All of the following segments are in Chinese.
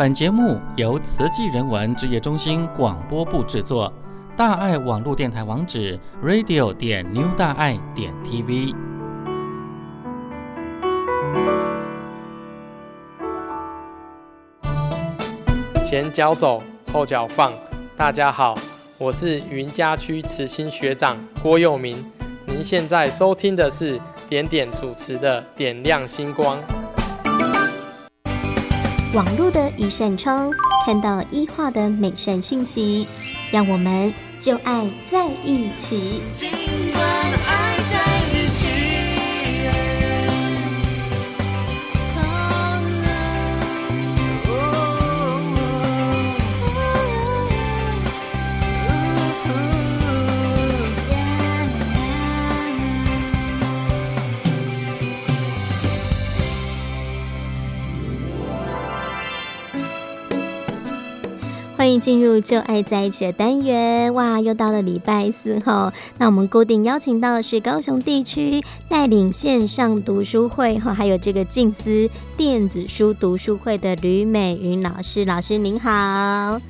本节目由慈济人文职业中心广播部制作。大爱网络电台网址：radio 点 new 大爱点 tv。前脚走，后脚放。大家好，我是云嘉区慈青学长郭佑明。您现在收听的是点点主持的《点亮星光》。网络的一扇窗，看到医化的美善讯息，让我们就爱在一起。欢迎进入旧爱在一起的单元哇！又到了礼拜四吼，那我们固定邀请到的是高雄地区带领线上读书会吼，还有这个静思电子书读书会的吕美云老师，老师您好，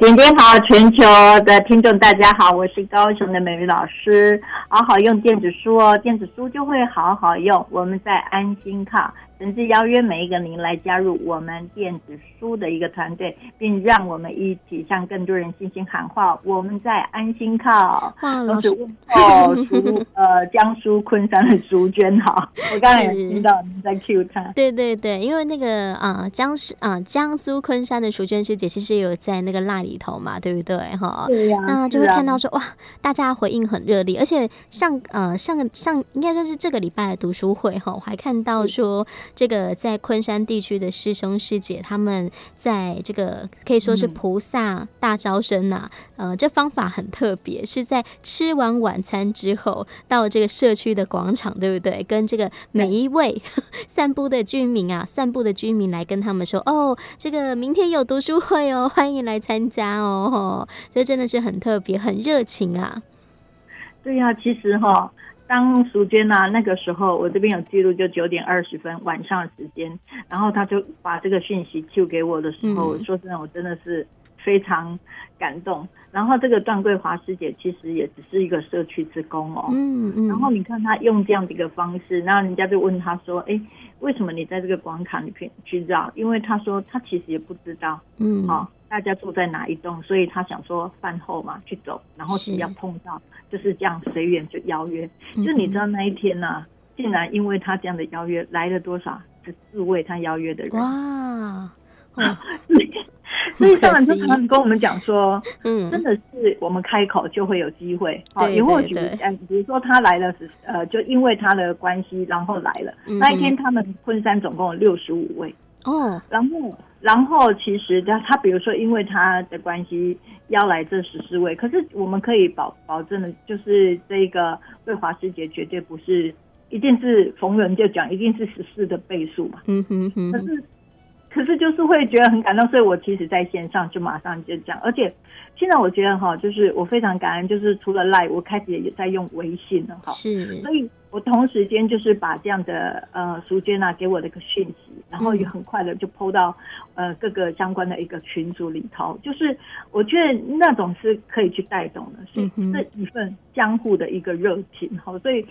点点好，全球的听众大家好，我是高雄的美云老师，好好用电子书哦，电子书就会好好用，我们在安心靠。甚至邀约每一个您来加入我们电子书的一个团队，并让我们一起向更多人信心喊话。我们在安心靠，都是问候苏呃江苏昆山的淑娟好。我刚才也听到你在 cue 他，对对对，因为那个啊江苏啊江苏昆山的淑娟师姐其实有在那个 LINE 里头嘛，对不对哈？对呀、啊，那就会看到说、啊、哇，大家回应很热烈，而且上呃上个上应该说是这个礼拜的读书会哈，我还看到说。这个在昆山地区的师兄师姐，他们在这个可以说是菩萨大招生呐、呃，这方法很特别，是在吃完晚餐之后，到这个社区的广场，对不对？跟这个每一位 散步的居民啊，散步的居民来跟他们说：“哦，这个明天有读书会哦，欢迎来参加哦。”这真的是很特别，很热情啊。对呀、啊，其实哈。当淑娟呢，那个时候我这边有记录，就九点二十分晚上的时间，然后他就把这个讯息 Q 给我的时候，嗯、说真的，我真的是非常感动。然后这个段桂华师姐其实也只是一个社区职工哦，嗯嗯。然后你看她用这样的一个方式，然后人家就问她说：“哎，为什么你在这个广场里面去绕？”因为她说她其实也不知道，嗯，好、哦。大家住在哪一栋，所以她想说饭后嘛去走，然后只要碰到是就是这样随缘就邀约。嗯、就你知道那一天呢、啊，竟然因为她这样的邀约来了多少？十四位她邀约的人。哇！所以上完之后他们跟我们讲说，嗯，真的是我们开口就会有机会。好，也或许嗯，比如说他来了是呃，就因为他的关系，然后来了、嗯、那一天，他们昆山总共有六十五位。哦，然后，然后其实他他比如说，因为他的关系邀来这十四位，可是我们可以保保证的，就是这个桂华师姐绝对不是一定是逢人就讲，一定是十四的倍数嘛。嗯哼哼。可是，可是就是会觉得很感动，所以我其实在线上就马上就讲，而且现在我觉得哈，就是我非常感恩，就是除了 Line，我开始也在用微信了哈。是，所以。我同时间就是把这样的呃淑娟啊给我的一个讯息，然后也很快的就 PO 到呃各个相关的一个群组里头，就是我觉得那种是可以去带动的，是这一份相互的一个热情哈。所以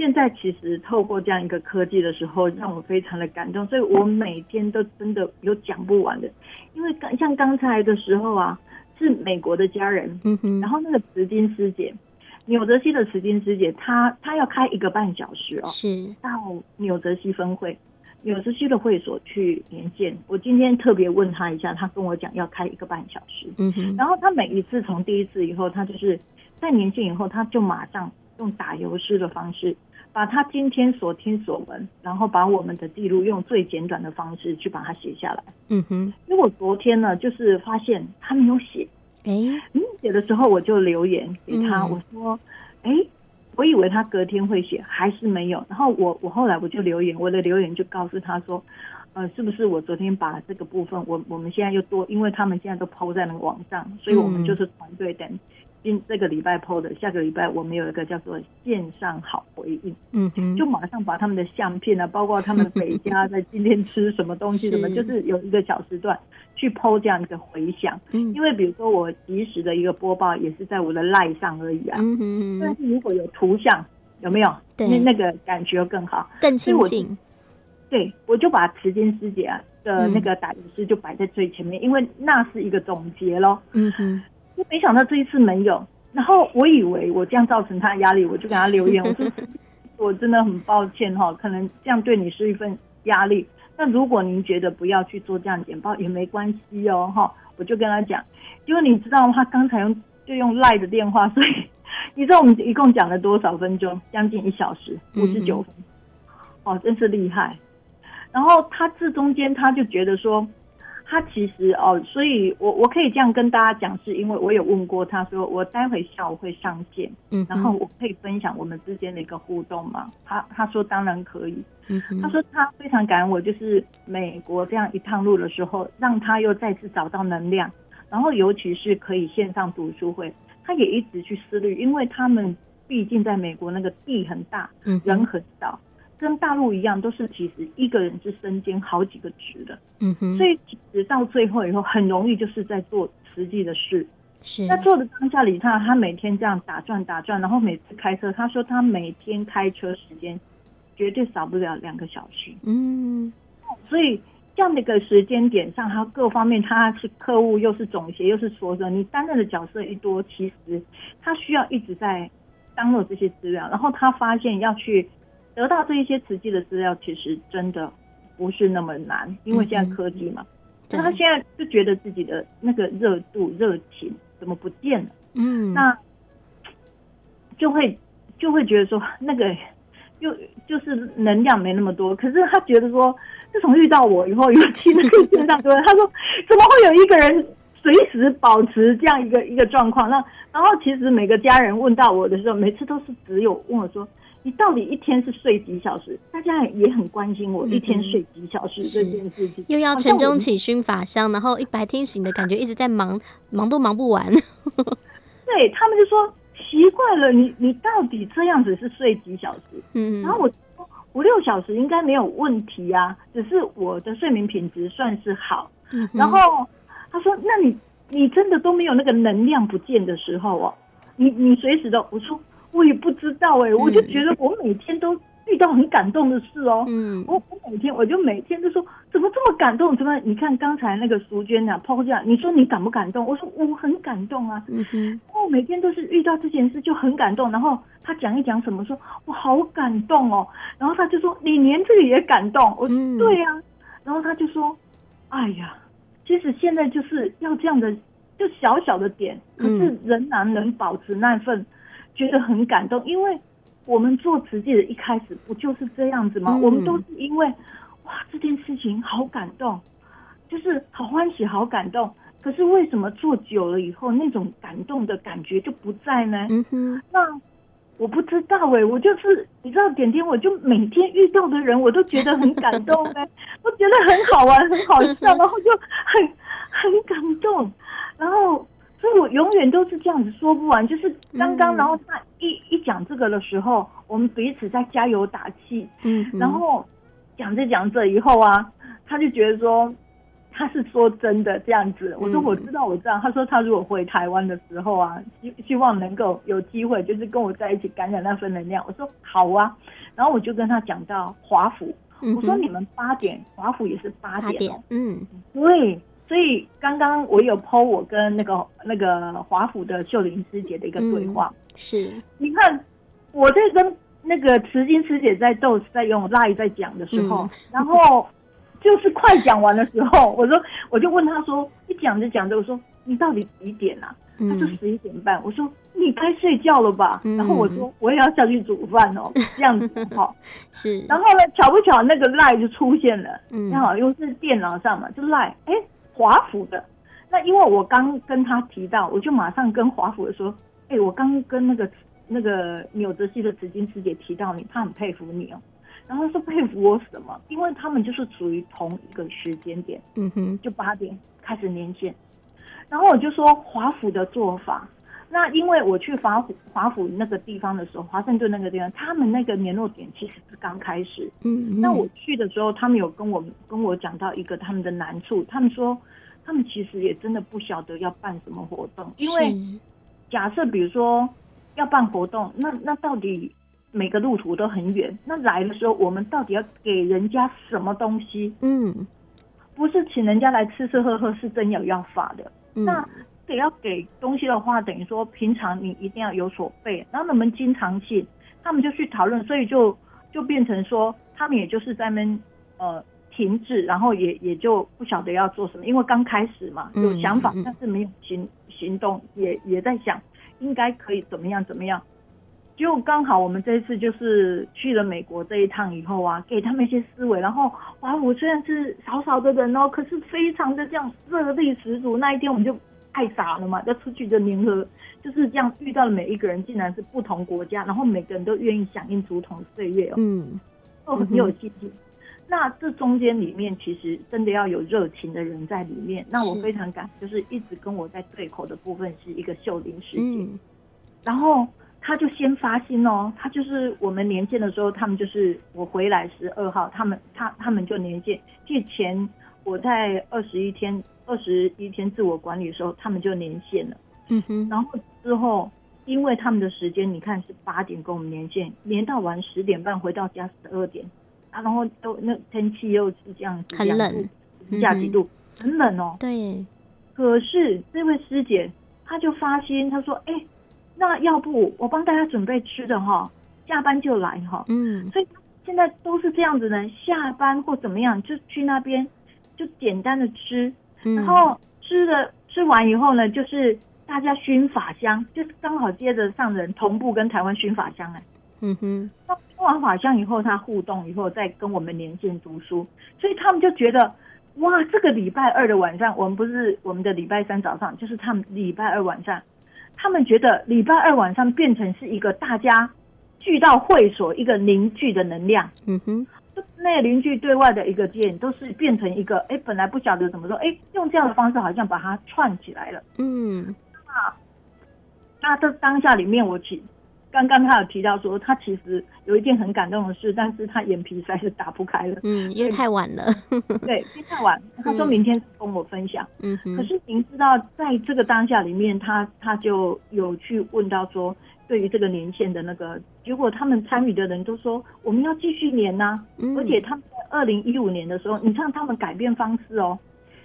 现在其实透过这样一个科技的时候，让我非常的感动，所以我每天都真的有讲不完的，因为刚像刚才的时候啊，是美国的家人，然后那个慈金师姐。纽泽西的慈金师姐，她她要开一个半小时哦，是到纽泽西分会，纽泽西的会所去连线。我今天特别问她一下，她跟我讲要开一个半小时。嗯哼，然后她每一次从第一次以后，她就是在连线以后，她就马上用打油诗的方式，把他今天所听所闻，然后把我们的记录用最简短的方式去把它写下来。嗯哼，因为我昨天呢，就是发现他没有写。哎，你写的时候我就留言给他，我说，哎，我以为他隔天会写，还是没有。然后我我后来我就留言，我的留言就告诉他说，呃，是不是我昨天把这个部分，我我们现在又多，因为他们现在都抛在那个网上，所以我们就是团队等今这个礼拜 PO 的，下个礼拜我们有一个叫做线上好回应，嗯哼，就马上把他们的相片啊，包括他们回家 在今天吃什么东西，什么就是有一个小时段去 PO 这样一个回响。嗯，因为比如说我即时的一个播报也是在我的 LINE 上而已啊，嗯哼，但是如果有图像，有没有？对，那那个感觉更好，更亲近。对，我就把慈金师姐啊的那个打油诗就摆在最前面，嗯，因为那是一个总结咯。嗯哼。没想到这一次没有，然后我以为我这样造成他的压力，我就给他留言，我说 我真的很抱歉哈，可能这样对你是一份压力。那如果您觉得不要去做这样简报也没关系哦哈，我就跟他讲，因为你知道吗？他刚才用就用赖的电话，所以你知道我们一共讲了多少分钟？将近一小时五十九分，哦，真是厉害。然后他这中间他就觉得说。他其实哦，所以我我可以这样跟大家讲，是因为我有问过他说，我待会下午会上线，嗯，然后我可以分享我们之间的一个互动嘛？他他说当然可以，嗯，他说他非常感恩我，就是美国这样一趟路的时候，让他又再次找到能量，然后尤其是可以线上读书会，他也一直去思虑，因为他们毕竟在美国那个地很大，嗯，人很少。跟大陆一样，都是其实一个人是身兼好几个职的，嗯哼，所以其实到最后以后，很容易就是在做实际的事。是，那做的当下里，他他每天这样打转打转，然后每次开车，他说他每天开车时间绝对少不了两个小时。嗯，所以这样的一个时间点上，他各方面他是客户，又是总协，又是说着，你担任的角色一多，其实他需要一直在 download 这些资料，然后他发现要去。得到这一些实际的资料，其实真的不是那么难，因为现在科技嘛。那、嗯、他现在就觉得自己的那个热度、热情怎么不见了？嗯，那就会就会觉得说，那个又就是能量没那么多。可是他觉得说，自从遇到我以后，尤其那个线上说，他说怎么会有一个人随时保持这样一个一个状况？那然后其实每个家人问到我的时候，每次都是只有问我说。你到底一天是睡几小时？大家也很关心我一天睡几小时这件事情。又要晨钟起熏法香，然后一白天醒的感觉一直在忙，忙都忙不完。对，他们就说奇怪了，你你到底这样子是睡几小时？嗯，然后我说五六小时应该没有问题啊，只是我的睡眠品质算是好。嗯，然后他说，那你你真的都没有那个能量不见的时候哦？你你随时都我说。我也不知道哎、欸，我就觉得我每天都遇到很感动的事哦。嗯，我我每天我就每天都说怎么这么感动？怎么你看刚才那个淑娟啊抛这样，你说你感不感动？我说我很感动啊。嗯哼，我每天都是遇到这件事就很感动。然后他讲一讲什么说，我好感动哦。然后他就说你连这个也感动？我说对呀、啊。然后他就说，哎呀，其实现在就是要这样的，就小小的点，可是仍然能保持那份。觉得很感动，因为我们做慈济的一开始不就是这样子吗？嗯、我们都是因为哇，这件事情好感动，就是好欢喜、好感动。可是为什么做久了以后，那种感动的感觉就不在呢？嗯哼，那我不知道哎、欸，我就是你知道，点点，我就每天遇到的人，我都觉得很感动哎，我觉得很好玩、很好笑，然后就很很感动，然后。所以我永远都是这样子说不完，就是刚刚，然后他一一讲这个的时候，我们彼此在加油打气，嗯，然后讲着讲着以后啊，他就觉得说他是说真的这样子，我说我知道我知道，他说他如果回台湾的时候啊，希希望能够有机会，就是跟我在一起感染那份能量，我说好啊，然后我就跟他讲到华府，我说你们八点，华府也是八点哦，嗯，对。所以刚刚我有 po 我跟那个那个华府的秀玲师姐的一个对话，嗯、是你看我在跟那个慈金师姐在斗在用 Line 在讲的时候，嗯、然后就是快讲完的时候，我说我就问他说，一讲着讲着，我说你到底几点啊？嗯、他说十一点半，我说你该睡觉了吧？嗯、然后我说我也要下去煮饭哦，这样子哈，是。然后呢，巧不巧那个 Line 就出现了，嗯，刚好又是电脑上嘛，就 Line 哎。华府的，那因为我刚跟他提到，我就马上跟华府的说，哎、欸，我刚跟那个那个纽泽西的紫金师姐提到你，他很佩服你哦。然后说佩服我什么？因为他们就是处于同一个时间点，嗯哼，就八点开始连线。然后我就说华府的做法，那因为我去华府华府那个地方的时候，华盛顿那个地方，他们那个联络点其实是刚开始。嗯，那我去的时候，他们有跟我跟我讲到一个他们的难处，他们说他们其实也真的不晓得要办什么活动，因为假设比如说要办活动，那那到底每个路途都很远，那来的时候我们到底要给人家什么东西？嗯，不是请人家来吃吃喝喝，是真有要法的。嗯、那。得要给东西的话，等于说平常你一定要有所备，然后他们经常性，他们就去讨论，所以就就变成说，他们也就是在那呃停滞，然后也也就不晓得要做什么，因为刚开始嘛，有想法，但是没有行行动，也也在想应该可以怎么样怎么样。就刚好我们这一次就是去了美国这一趟以后啊，给他们一些思维，然后哇，我虽然是少少的人哦，可是非常的这样热力十足。那一天我们就。太傻了嘛！要出去就联合，就是这样遇到的每一个人，竟然是不同国家，然后每个人都愿意响应竹筒岁月哦，嗯，都很有激情。那这中间里面其实真的要有热情的人在里面。那我非常感，就是一直跟我在对口的部分是一个秀玲师姐，嗯，然后他就先发心哦，他就是我们连线的时候，他们就是我回来十二号，他们他他们就连线，借钱我在二十一天。二十一天自我管理的时候，他们就连线了。嗯哼，然后之后，因为他们的时间，你看是八点跟我们连线，连到晚十点半回到家十二点啊，然后都那天气又是这样子，很冷，下几度，很冷哦。对。可是这位师姐，她就发心，她说：“哎，那要不我帮大家准备吃的哈，下班就来哈。”嗯。所以现在都是这样子的，下班或怎么样就去那边，就简单的吃。然后吃了吃完以后呢，就是大家熏法香，就是刚好接着上人同步跟台湾熏法香哎，嗯哼，那熏完法香以后，他互动以后再跟我们连线读书，所以他们就觉得哇，这个礼拜二的晚上，我们不是我们的礼拜三早上，就是他们礼拜二晚上，他们觉得礼拜二晚上变成是一个大家聚到会所一个凝聚的能量，嗯哼。那邻居对外的一个接引，都是变成一个哎，本来不晓得怎么说，哎，用这样的方式好像把它串起来了。嗯，那那这当下里面，我其刚刚他有提到说，他其实有一件很感动的事，但是他眼皮实在是打不开了。嗯，因为太晚了。对，因为太晚。他说明天跟我分享。嗯，可是您知道，在这个当下里面，他他就有去问到说。对于这个年限的那个结果，他们参与的人都说我们要继续连呐、啊嗯，而且他们在二零一五年的时候，你看他们改变方式哦，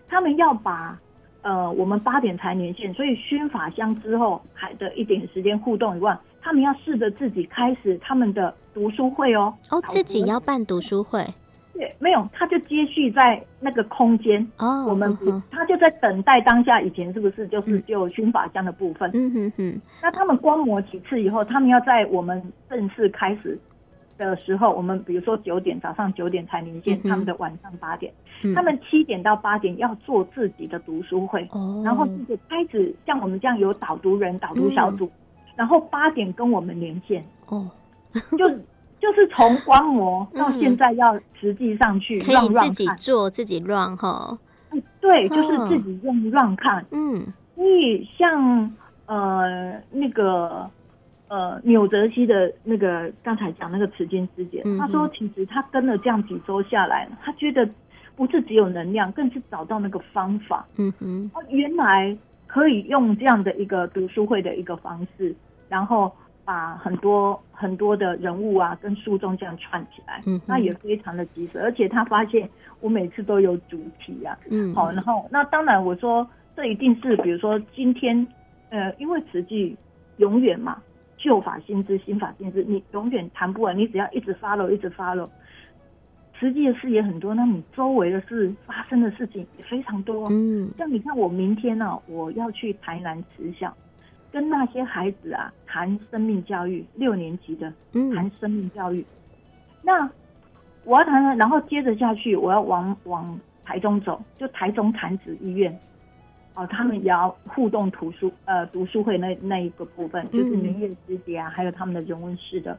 他们要把呃我们八点才连线，所以熏法香之后还的一点时间互动以外，他们要试着自己开始他们的读书会哦，哦自己要办读书会。对，没有，他就接续在那个空间哦，我们不、哦，他就在等待当下。以前是不是就是就熏法香的部分？嗯哼哼。那他们观摩几次以后，他们要在我们正式开始的时候，我们比如说九点早上九点才连线，他们的晚上八点，他们七点到八点要做自己的读书会，哦，然后自己开始像我们这样有导读人、导读小组，嗯、然后八点跟我们连线，哦，就。就是从观摩到现在要实际上去 可以自己做自己 run 哈，对，就是自己用 run 看，嗯，所以像呃那个呃纽泽西的那个刚才讲那个慈金师姐，她说其实她跟了这样几周下来，她觉得不是只有能量，更是找到那个方法，嗯哼，原来可以用这样的一个读书会的一个方式，然后。把很多很多的人物啊跟书中这样串起来，嗯，那也非常的及时，而且他发现我每次都有主题啊，嗯，好，然后那当然我说这一定是比如说今天，呃，因为慈济永远嘛，旧法新知，新法新知，你永远谈不完，你只要一直 follow，一直 follow，慈济的事也很多，那你周围的事发生的事情也非常多，嗯，像你看我明天呢，啊，我要去台南慈小。跟那些孩子啊谈生命教育，六年级的谈生命教育。嗯、那我要谈谈，然后接着下去，我要往往台中走，就台中潭子医院。哦，他们也要互动图书呃读书会那那一个部分，就是明月师姐啊，还有他们的人文室的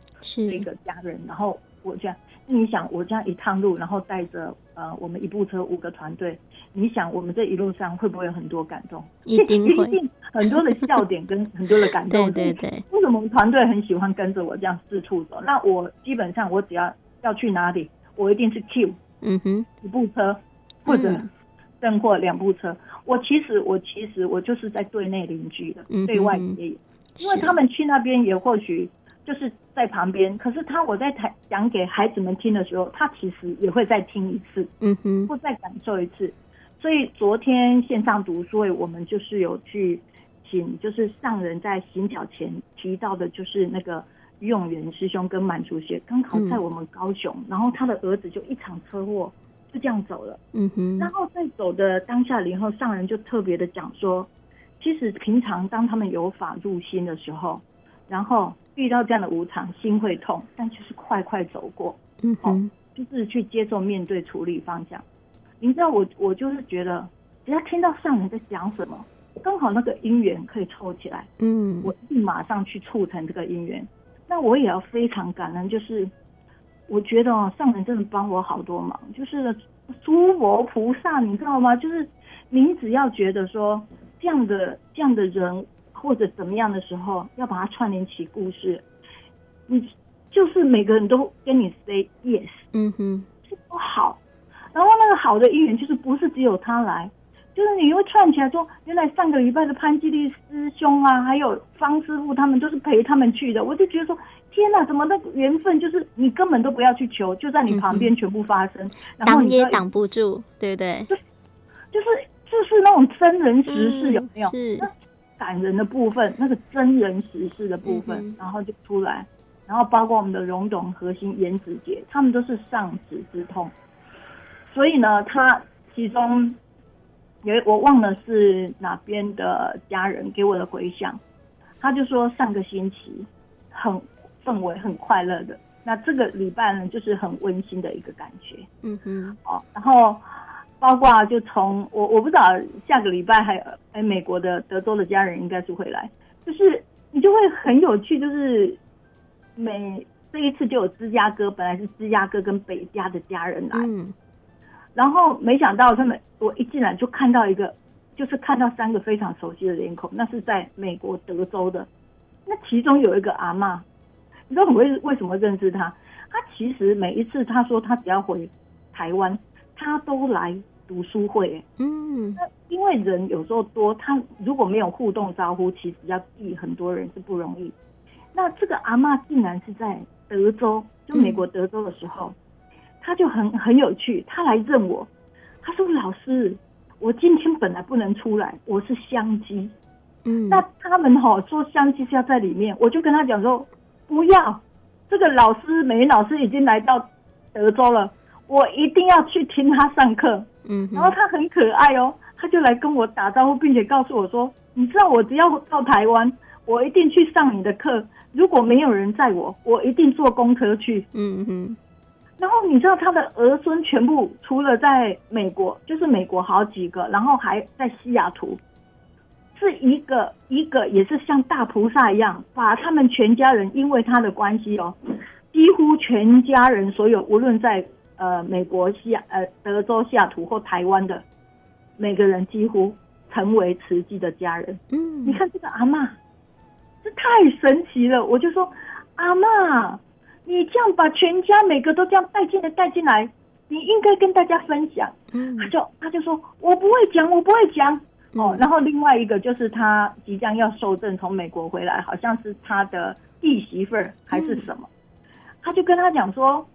那个家人。然后我这样，你想我这样一趟路，然后带着呃我们一部车五个团队，你想我们这一路上会不会有很多感动？一定会，一定很多的笑点跟很多的感动。对对对。为什么我们团队很喜欢跟着我这样四处走？那我基本上我只要要去哪里，我一定是 Q，嗯哼，一部车或者甚或两部车。我其实我其实我就是在对内邻居的，嗯、对外也有，因为他们去那边也或许就是在旁边，可是他我在台讲给孩子们听的时候，他其实也会再听一次，嗯哼，或再感受一次。所以昨天线上读书会，我们就是有去请，就是上人在行脚前提到的，就是那个于永元师兄跟满竹学，刚好在我们高雄，嗯、然后他的儿子就一场车祸。就这样走了，嗯哼。然后在走的当下，以后上人就特别的讲说，其实平常当他们有法入心的时候，然后遇到这样的无常，心会痛，但就是快快走过，嗯哼，就是去接受、面对、处理方向。你知道我，我就是觉得，只要听到上人在讲什么，刚好那个因缘可以凑起来，嗯，我立马上去促成这个因缘。那我也要非常感恩，就是。我觉得哦，上人真的帮我好多忙，就是诸佛菩萨，你知道吗？就是你只要觉得说这样的这样的人或者怎么样的时候，要把它串联起故事，你就是每个人都跟你 say yes，嗯哼，这不好。然后那个好的姻缘就是不是只有他来，就是你会串起来说，原来上个礼拜的潘基利师兄啊，还有方师傅他们都是陪他们去的，我就觉得说。天哪，怎么那个缘分就是你根本都不要去求，就在你旁边全部发生，然后挡也挡不住，对不对？就就是就是那种真人实事有没有？是感人的部分，那个真人实事的部分，然后就出来，然后包括我们的荣董核心颜子杰，他们都是上子之痛，所以呢，他其中有我忘了是哪边的家人给我的回响，他就说上个星期很。氛围很快乐的，那这个礼拜呢，就是很温馨的一个感觉。嗯哼，哦，然后包括就从我我不知道下个礼拜还有哎美国的德州的家人应该是会来，就是你就会很有趣，就是每这一次就有芝加哥，本来是芝加哥跟北加的家人来，嗯，然后没想到他们我一进来就看到一个，就是看到三个非常熟悉的脸孔，那是在美国德州的，那其中有一个阿嬷。你知道我为为什么认识他？他其实每一次他说他只要回台湾，他都来读书会。嗯，那因为人有时候多，他如果没有互动招呼，其实要记很多人是不容易。那这个阿嬷竟然是在德州，就美国德州的时候，嗯、他就很很有趣，他来认我。他说：“老师，我今天本来不能出来，我是香鸡。”嗯，那他们哈说香鸡是要在里面，我就跟他讲说。不要，这个老师美云老师已经来到德州了，我一定要去听他上课。嗯，然后他很可爱哦，他就来跟我打招呼，并且告诉我说：“你知道，我只要到台湾，我一定去上你的课。如果没有人载我，我一定坐公车去。”嗯哼。然后你知道他的儿孙全部除了在美国，就是美国好几个，然后还在西雅图。是一个一个也是像大菩萨一样，把他们全家人因为他的关系哦，几乎全家人所有无论在呃美国西雅呃德州西雅图或台湾的每个人几乎成为慈济的家人。嗯，你看这个阿嬷，这太神奇了！我就说阿嬷，你这样把全家每个都这样带进来带进来，你应该跟大家分享。嗯，他就他就说我不会讲，我不会讲。哦，然后另外一个就是他即将要受证从美国回来，好像是他的弟媳妇儿还是什么，嗯、他就跟他讲说：“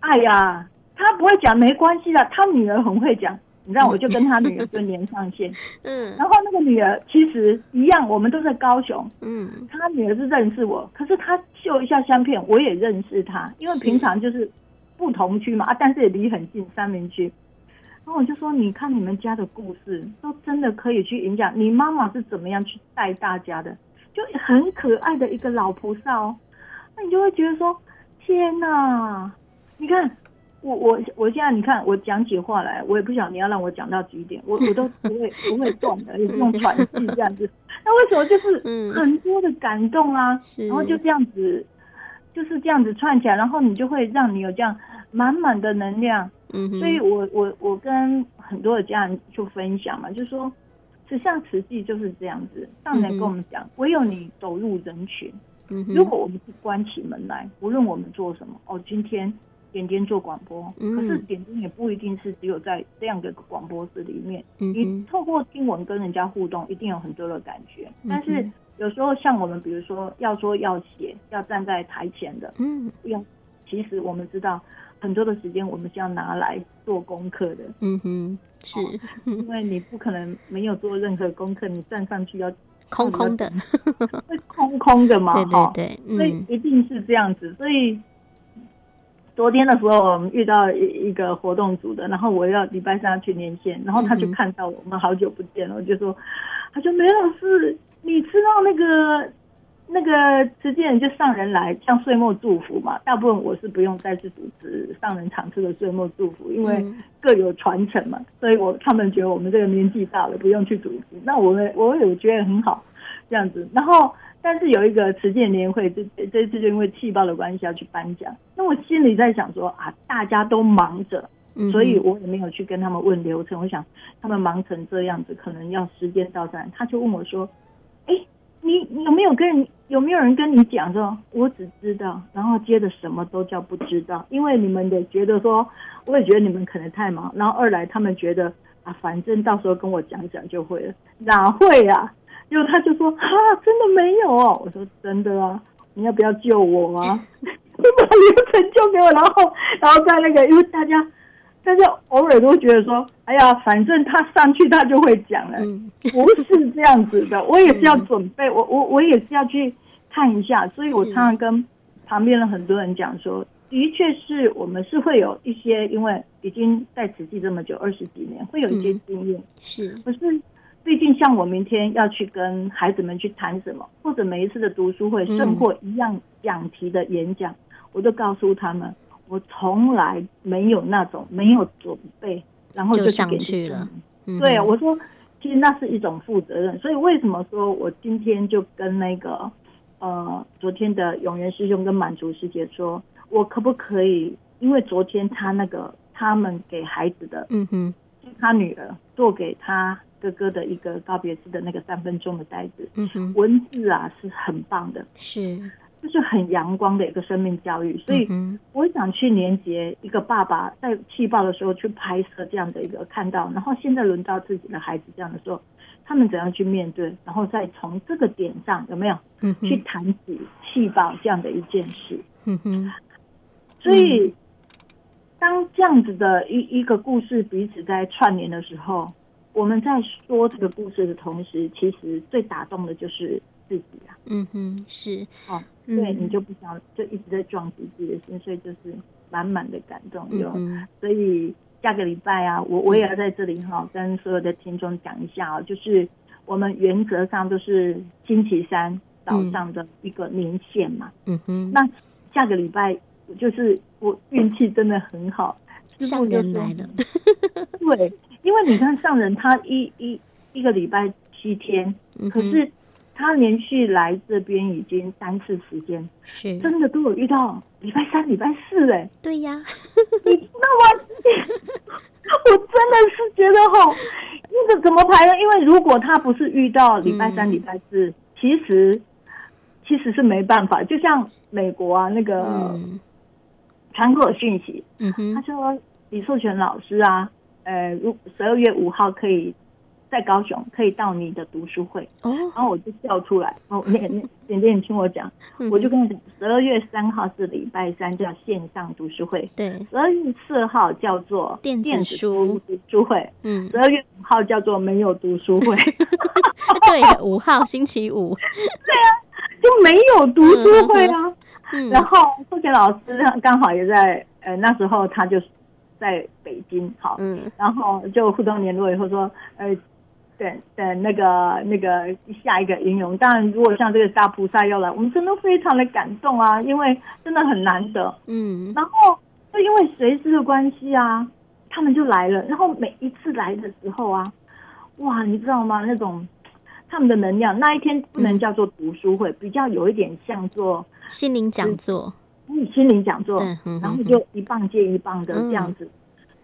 哎呀，他不会讲没关系的，他女儿很会讲。”你知道，我就跟他女儿就连上线，嗯，然后那个女儿其实一样，我们都在高雄，嗯，他女儿是认识我，可是他秀一下相片，我也认识他，因为平常就是不同区嘛，啊，但是也离很近，三明区。然后我就说，你看你们家的故事，都真的可以去影响你妈妈是怎么样去带大家的，就很可爱的一个老菩萨哦。那你就会觉得说，天哪！你看我我我现在你看我讲起话来，我也不想你要让我讲到几点，我我都不会不会动的，也是用喘气这样子。那为什么就是很多的感动啊？然后就这样子。就是这样子串起来，然后你就会让你有这样满满的能量。嗯，所以我我我跟很多的家人就分享嘛，就说，实际上慈济就是这样子。上人跟我们讲，嗯、唯有你走入人群，嗯，如果我们不关起门来，无论我们做什么，哦，今天点点做广播，嗯、可是点点也不一定是只有在这样的广播室里面，嗯、你透过听闻跟人家互动，一定有很多的感觉。嗯、但是有时候像我们，比如说要说要写，要站在台前的，嗯，要其实我们知道。很多的时间我们是要拿来做功课的，嗯哼，是，因为你不可能没有做任何功课，你站上去要空空的，会空空的嘛，对对对，嗯、所以一定是这样子。所以昨天的时候，我们遇到一一个活动组的，然后我要礼拜三要去连线，然后他就看到我们好久不见了，我就说，他说梅老师，你知道那个。那个直接人就上人来，像岁末祝福嘛，大部分我是不用再去主持上人场次的岁末祝福，因为各有传承嘛，所以我他们觉得我们这个年纪大了，不用去主持。那我们我也觉得很好，这样子。然后，但是有一个慈济年会，这这次就因为气爆的关系要去颁奖，那我心里在想说啊，大家都忙着，所以我也没有去跟他们问流程。我想他们忙成这样子，可能要时间到站，他就问我说。哎你有没有跟有没有人跟你讲说，我只知道，然后接着什么都叫不知道，因为你们也觉得说，我也觉得你们可能太忙，然后二来他们觉得啊，反正到时候跟我讲讲就会了，哪会啊？结果他就说啊，真的没有哦。我说真的啊，你要不要救我啊？你把流程救给我，然后然后在那个，因为大家。大家偶尔都觉得说，哎呀，反正他上去他就会讲了，嗯、不是这样子的。我也是要准备，我我我也是要去看一下。所以我常常跟旁边的很多人讲说，的确是我们是会有一些，因为已经在慈济这么久，二十几年，会有一些经验。是，可是毕竟像我明天要去跟孩子们去谈什么，或者每一次的读书会，甚或一样讲题的演讲，我都告诉他们。我从来没有那种没有准备，然后就，就上去了。对啊，我说，其实那是一种负责任。所以为什么说我今天就跟那个呃昨天的永元师兄跟满足师姐说，我可不可以？因为昨天他那个他们给孩子的，嗯哼，他女儿做给他哥哥的一个告别式的那个三分钟的袋子，文字啊是很棒的，是。就是很阳光的一个生命教育，所以我想去连接一个爸爸在气爆的时候去拍摄这样的一个看到，然后现在轮到自己的孩子这样的时候，他们怎样去面对，然后再从这个点上有没有去谈起气爆这样的一件事。嗯哼，所以当这样子的一一个故事彼此在串联的时候，我们在说这个故事的同时，其实最打动的就是。自己啊，嗯哼，是哦，对，你就不想就一直在撞击自己的心，所以就是满满的感动。有、嗯，所以下个礼拜啊，我我也要在这里哈、哦，跟所有的听众讲一下啊、哦，就是我们原则上都是星期三早上的一个连线嘛。嗯哼，那下个礼拜就是我运气真的很好，上人来了。对，因为你看上人他一一一个礼拜七天，嗯、可是。他连续来这边已经三次时间，是真的都有遇到礼拜三、礼拜四哎，对呀，你知道吗？我真的是觉得吼，那个怎么排呢？因为如果他不是遇到礼拜三、礼拜四，嗯、其实其实是没办法。就像美国啊，那个传过讯息，嗯哼，他说李寿全老师啊，呃，如十二月五号可以。在高雄可以到你的读书会。哦，然后我就叫出来哦，你你点点你听我讲，我就跟你讲，十二月三号是礼拜三叫线上读书会，对，十二月四号叫做电子书。读书会，嗯，十二月五号叫做没有读书会，对，五号星期五，对啊，就没有读书会啊，然后傅杰老师刚好也在，呃，那时候他就在北京，好，嗯，然后就互动联络以后说，呃。等等，那个那个下一个应用，当然，如果像这个大菩萨要来，我们真的非常的感动啊，因为真的很难得。嗯，然后就因为随师的关系啊，他们就来了。然后每一次来的时候啊，哇，你知道吗？那种他们的能量，那一天不能叫做读书会，嗯、比较有一点像做心灵讲座。心灵讲座，嗯、然后就一棒接一棒的这样子。嗯、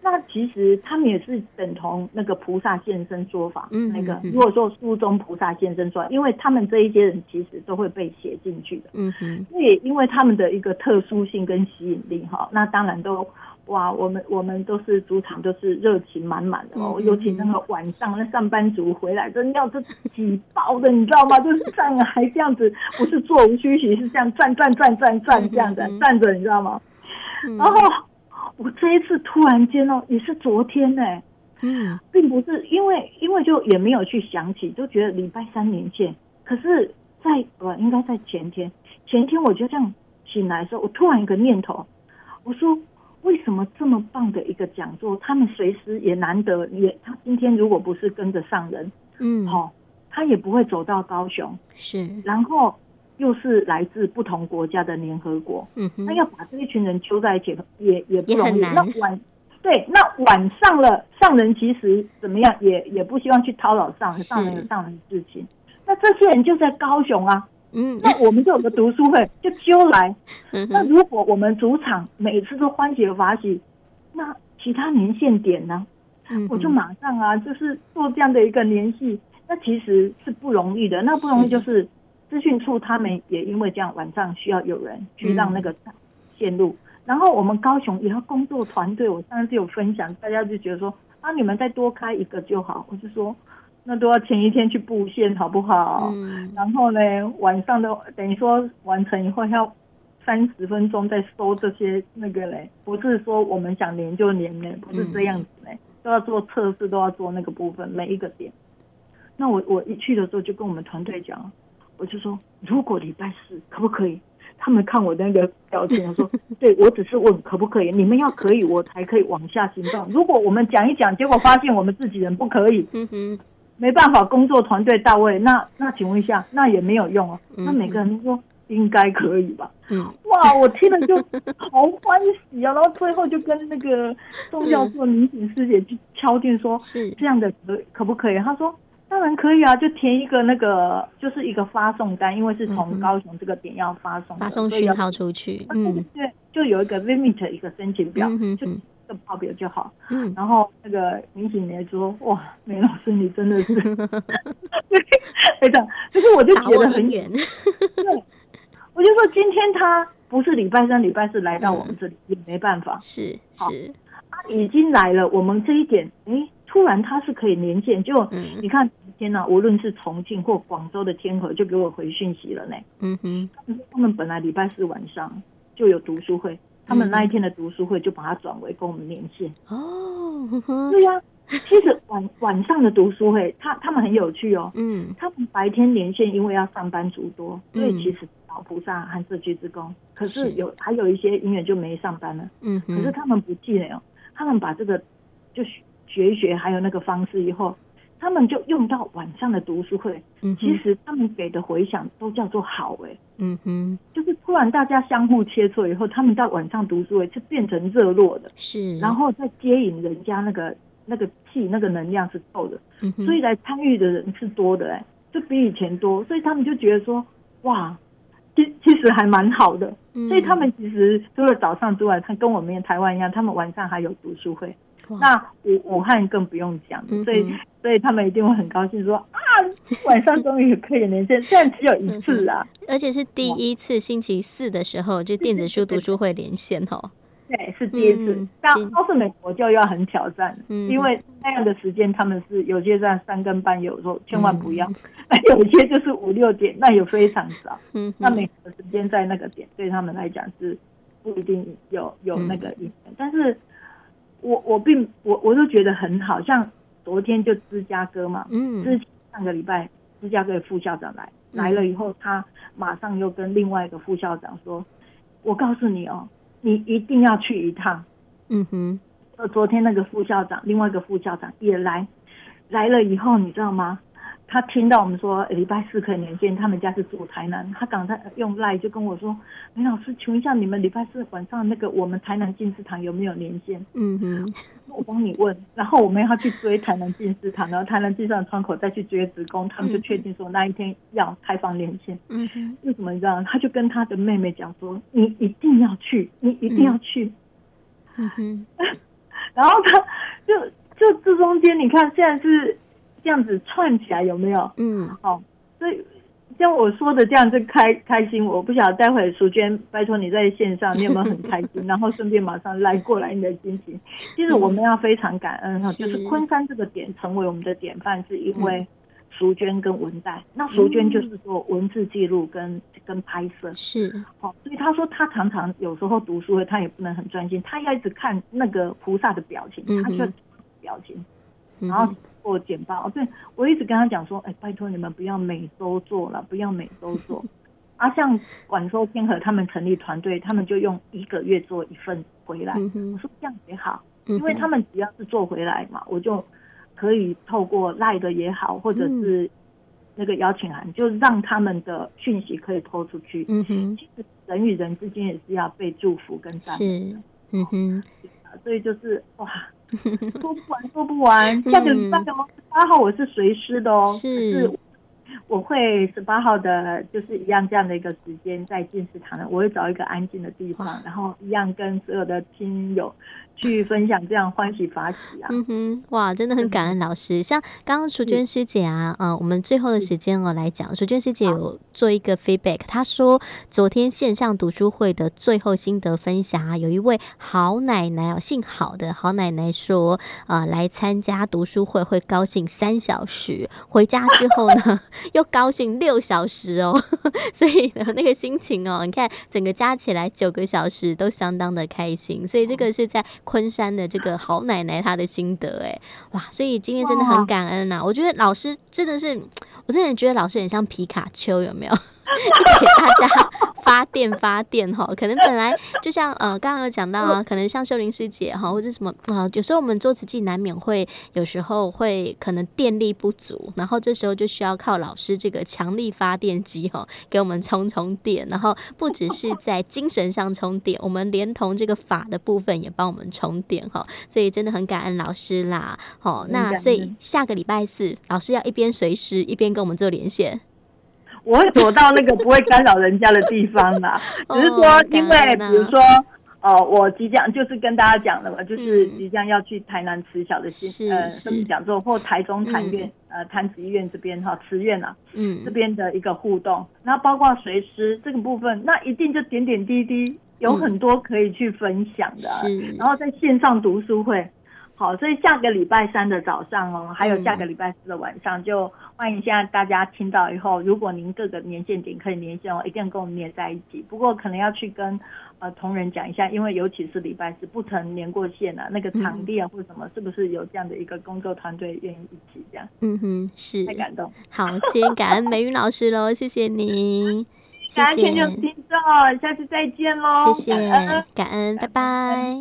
那其实他们也是等同那个菩萨现身说法，嗯、那个如果说书中菩萨现身说法，因为他们这一些人其实都会被写进去的，嗯哼，那也因为他们的一个特殊性跟吸引力哈，那当然都。哇，我们我们都是主场，都是热情满满的哦。尤其那个晚上，那上班族回来，真的要这挤爆的，你知道吗？就是站着还这样子，不是座无虚席，是这样转转转转转这样子站着，你知道吗？然后我这一次突然间哦，也是昨天呢，嗯，并不是因为因为就也没有去想起，就觉得礼拜三连线。可是在呃，应该在前天，前天我就这样醒来的时候，我突然一个念头，我说。为什么这么棒的一个讲座，他们随时也难得也，他今天如果不是跟着上人，嗯，好、哦，他也不会走到高雄，是，然后又是来自不同国家的联合国，嗯哼，那要把这一群人揪在一起，也也不容易。那晚，对，那晚上了，上人其实怎么样，也也不希望去叨扰上人，上人有上人的事情，那这些人就在高雄啊。嗯，那我们就有个读书会，就揪来。那如果我们主场每次都欢喜法喜，那其他连线点呢？我就马上啊，就是做这样的一个联系。那其实是不容易的，那不容易就是资讯处他们也因为这样，晚上需要有人去让那个线路。然后我们高雄也要工作团队，我上次有分享，大家就觉得说啊，你们再多开一个就好。我就说。那都要前一天去布线，好不好？嗯。然后呢，晚上的等于说完成以后要三十分钟再收这些那个嘞，不是说我们想连就连嘞，不是这样子嘞，嗯、都要做测试，都要做那个部分每一个点。那我我一去的时候就跟我们团队讲，我就说如果礼拜四可不可以？他们看我的那个表情，我说 对，我只是问可不可以，你们要可以，我才可以往下行动。如果我们讲一讲，结果发现我们自己人不可以，嗯哼。没办法，工作团队到位，那那请问一下，那也没有用啊。那每个人都说应该可以吧？嗯，哇，我听了就 好欢喜啊！然后最后就跟那个宗教做民警师姐去敲定说，是这样的可可不可以？他说当然可以啊，就填一个那个就是一个发送单，因为是从高雄这个点要发送发送讯号出去，嗯，对，就有一个 limit 一个申请表，就。个报表就好，嗯，然后那个民警也说，哇，梅老师你真的是，非常，就是我就觉得很远，对，我就说今天他不是礼拜三、礼拜四来到我们这里也没办法，是是，他已经来了，我们这一点，哎，突然他是可以连线，就你看天呐，无论是重庆或广州的天河，就给我回讯息了呢，嗯哼，他们本来礼拜四晚上就有读书会。他们那一天的读书会就把它转为跟我们连线。哦，对呀、啊，其实晚晚上的读书会，他他们很有趣哦，嗯，他们白天连线，因为要上班族多，所以其实老菩萨和社区职工，可是有还有一些音乐就没上班了，嗯，可是他们不气馁哦，他们把这个就学一学，还有那个方式以后。他们就用到晚上的读书会，嗯、其实他们给的回响都叫做好哎、欸，嗯哼，就是突然大家相互切磋以后，他们到晚上读书会就变成热络的，是，然后再接引人家那个那个气那个能量是够的，所以来参与的人是多的哎、欸，就比以前多，所以他们就觉得说哇，其其实还蛮好的，嗯、所以他们其实除了早上之外，他跟我们台湾一样，他们晚上还有读书会。哇那武武汉更不用讲，所以所以他们一定会很高兴说啊，晚上终于可以连线，虽然只有一次啊，而且是第一次星期四的时候就电子书读书会连线哦。对，是第一次。但要是美国就要很挑战，嗯、因为那样的时间他们是有些在三更半夜，有时候千万不要，嗯、有些就是五六点，那也非常早。嗯，那美国时间在那个点对他们来讲是不一定有有那个影响，嗯、但是。我我并我我都觉得很好，像昨天就芝加哥嘛，嗯，之前上个礼拜芝加哥的副校长来来了以后，他马上又跟另外一个副校长说：“我告诉你哦，你一定要去一趟。”嗯哼，昨天那个副校长，另外一个副校长也来来了以后，你知道吗？他听到我们说礼拜四可以连线，他们家是住台南，他刚才用赖就跟我说：“林老师，请问一下，你们礼拜四晚上那个我们台南进士堂有没有连线？”嗯哼，我帮你问，然后我们要去追台南进士堂，然后台南进士堂窗口再去追职工，他们就确定说那一天要开放连线。嗯哼，为什么你知道？他就跟他的妹妹讲说：“你一定要去，你一定要去。嗯”嗯哼，然后他就就这中间，你看现在是。这样子串起来有没有？嗯，好，所以像我说的这样子开开心，我不晓得待会淑娟，拜托你在线上，你有没有很开心？然后顺便马上来过来你的心情。其实我们要非常感恩哈，就是昆山这个点成为我们的典范，是因为淑娟跟文代。那淑娟就是说文字记录跟跟拍摄是好，所以他说他常常有时候读书会，他也不能很专心，他要一直看那个菩萨的表情，他就表情，然后。做简报，哦对，我一直跟他讲说，哎，拜托你们不要每周做了，不要每周做。啊，像广州天河他们成立团队，他们就用一个月做一份回来。嗯、我说这样也好，因为他们只要是做回来嘛，我就可以透过赖的也好，或者是那个邀请函，就让他们的讯息可以拖出去。嗯哼，其实人与人之间也是要被祝福跟赞美的。嗯哼，所以就是哇。说不完，说不完。下个礼拜的八号我是随师的哦，是，是我会十八号的，就是一样这样的一个时间在进食堂的，我会找一个安静的地方，然后一样跟所有的亲友。去分享这样欢喜法喜啊！嗯哼，哇，真的很感恩老师。像刚刚淑娟师姐啊，嗯、呃，我们最后的时间哦来讲，淑娟师姐有做一个 feedback，她说昨天线上读书会的最后心得分享啊，有一位好奶奶哦，姓郝的好奶奶说，呃，来参加读书会会高兴三小时，回家之后呢又高兴六小时哦，所以呢那个心情哦，你看整个加起来九个小时都相当的开心，所以这个是在。昆山的这个好奶奶她的心得哎，哇，所以今天真的很感恩呐、啊！我觉得老师真的是，我真的觉得老师很像皮卡丘，有没有？给大家发电发电哈，可能本来就像呃刚刚有讲到啊，可能像秀玲师姐哈或者什么啊、呃，有时候我们做瓷器难免会有时候会可能电力不足，然后这时候就需要靠老师这个强力发电机哈给我们充充电，然后不只是在精神上充电，我们连同这个法的部分也帮我们充电哈，所以真的很感恩老师啦。好，那所以下个礼拜四老师要一边随时一边跟我们做连线。我会躲到那个不会干扰人家的地方啦，只是说，因为比如说，哦，我即将就是跟大家讲了嘛，就是即将要去台南慈小的新呃生命讲座，或台中禅院呃禅子医院这边哈慈院啊，嗯，这边的一个互动，那包括随师这个部分，那一定就点点滴滴有很多可以去分享的，然后在线上读书会。好，所以下个礼拜三的早上哦，还有下个礼拜四的晚上，就欢迎现在大家听到以后，如果您各个连线点可以连线哦，一定跟我们连在一起。不过可能要去跟呃同仁讲一下，因为尤其是礼拜四不曾连过线啊，那个场地啊或者什么，是不是有这样的一个工作团队愿意一起这样？嗯哼，是太感动。好，今天感恩美云老师喽，谢谢你，谢谢。感恩听众，下次再见喽，谢谢，感恩，感恩，拜拜。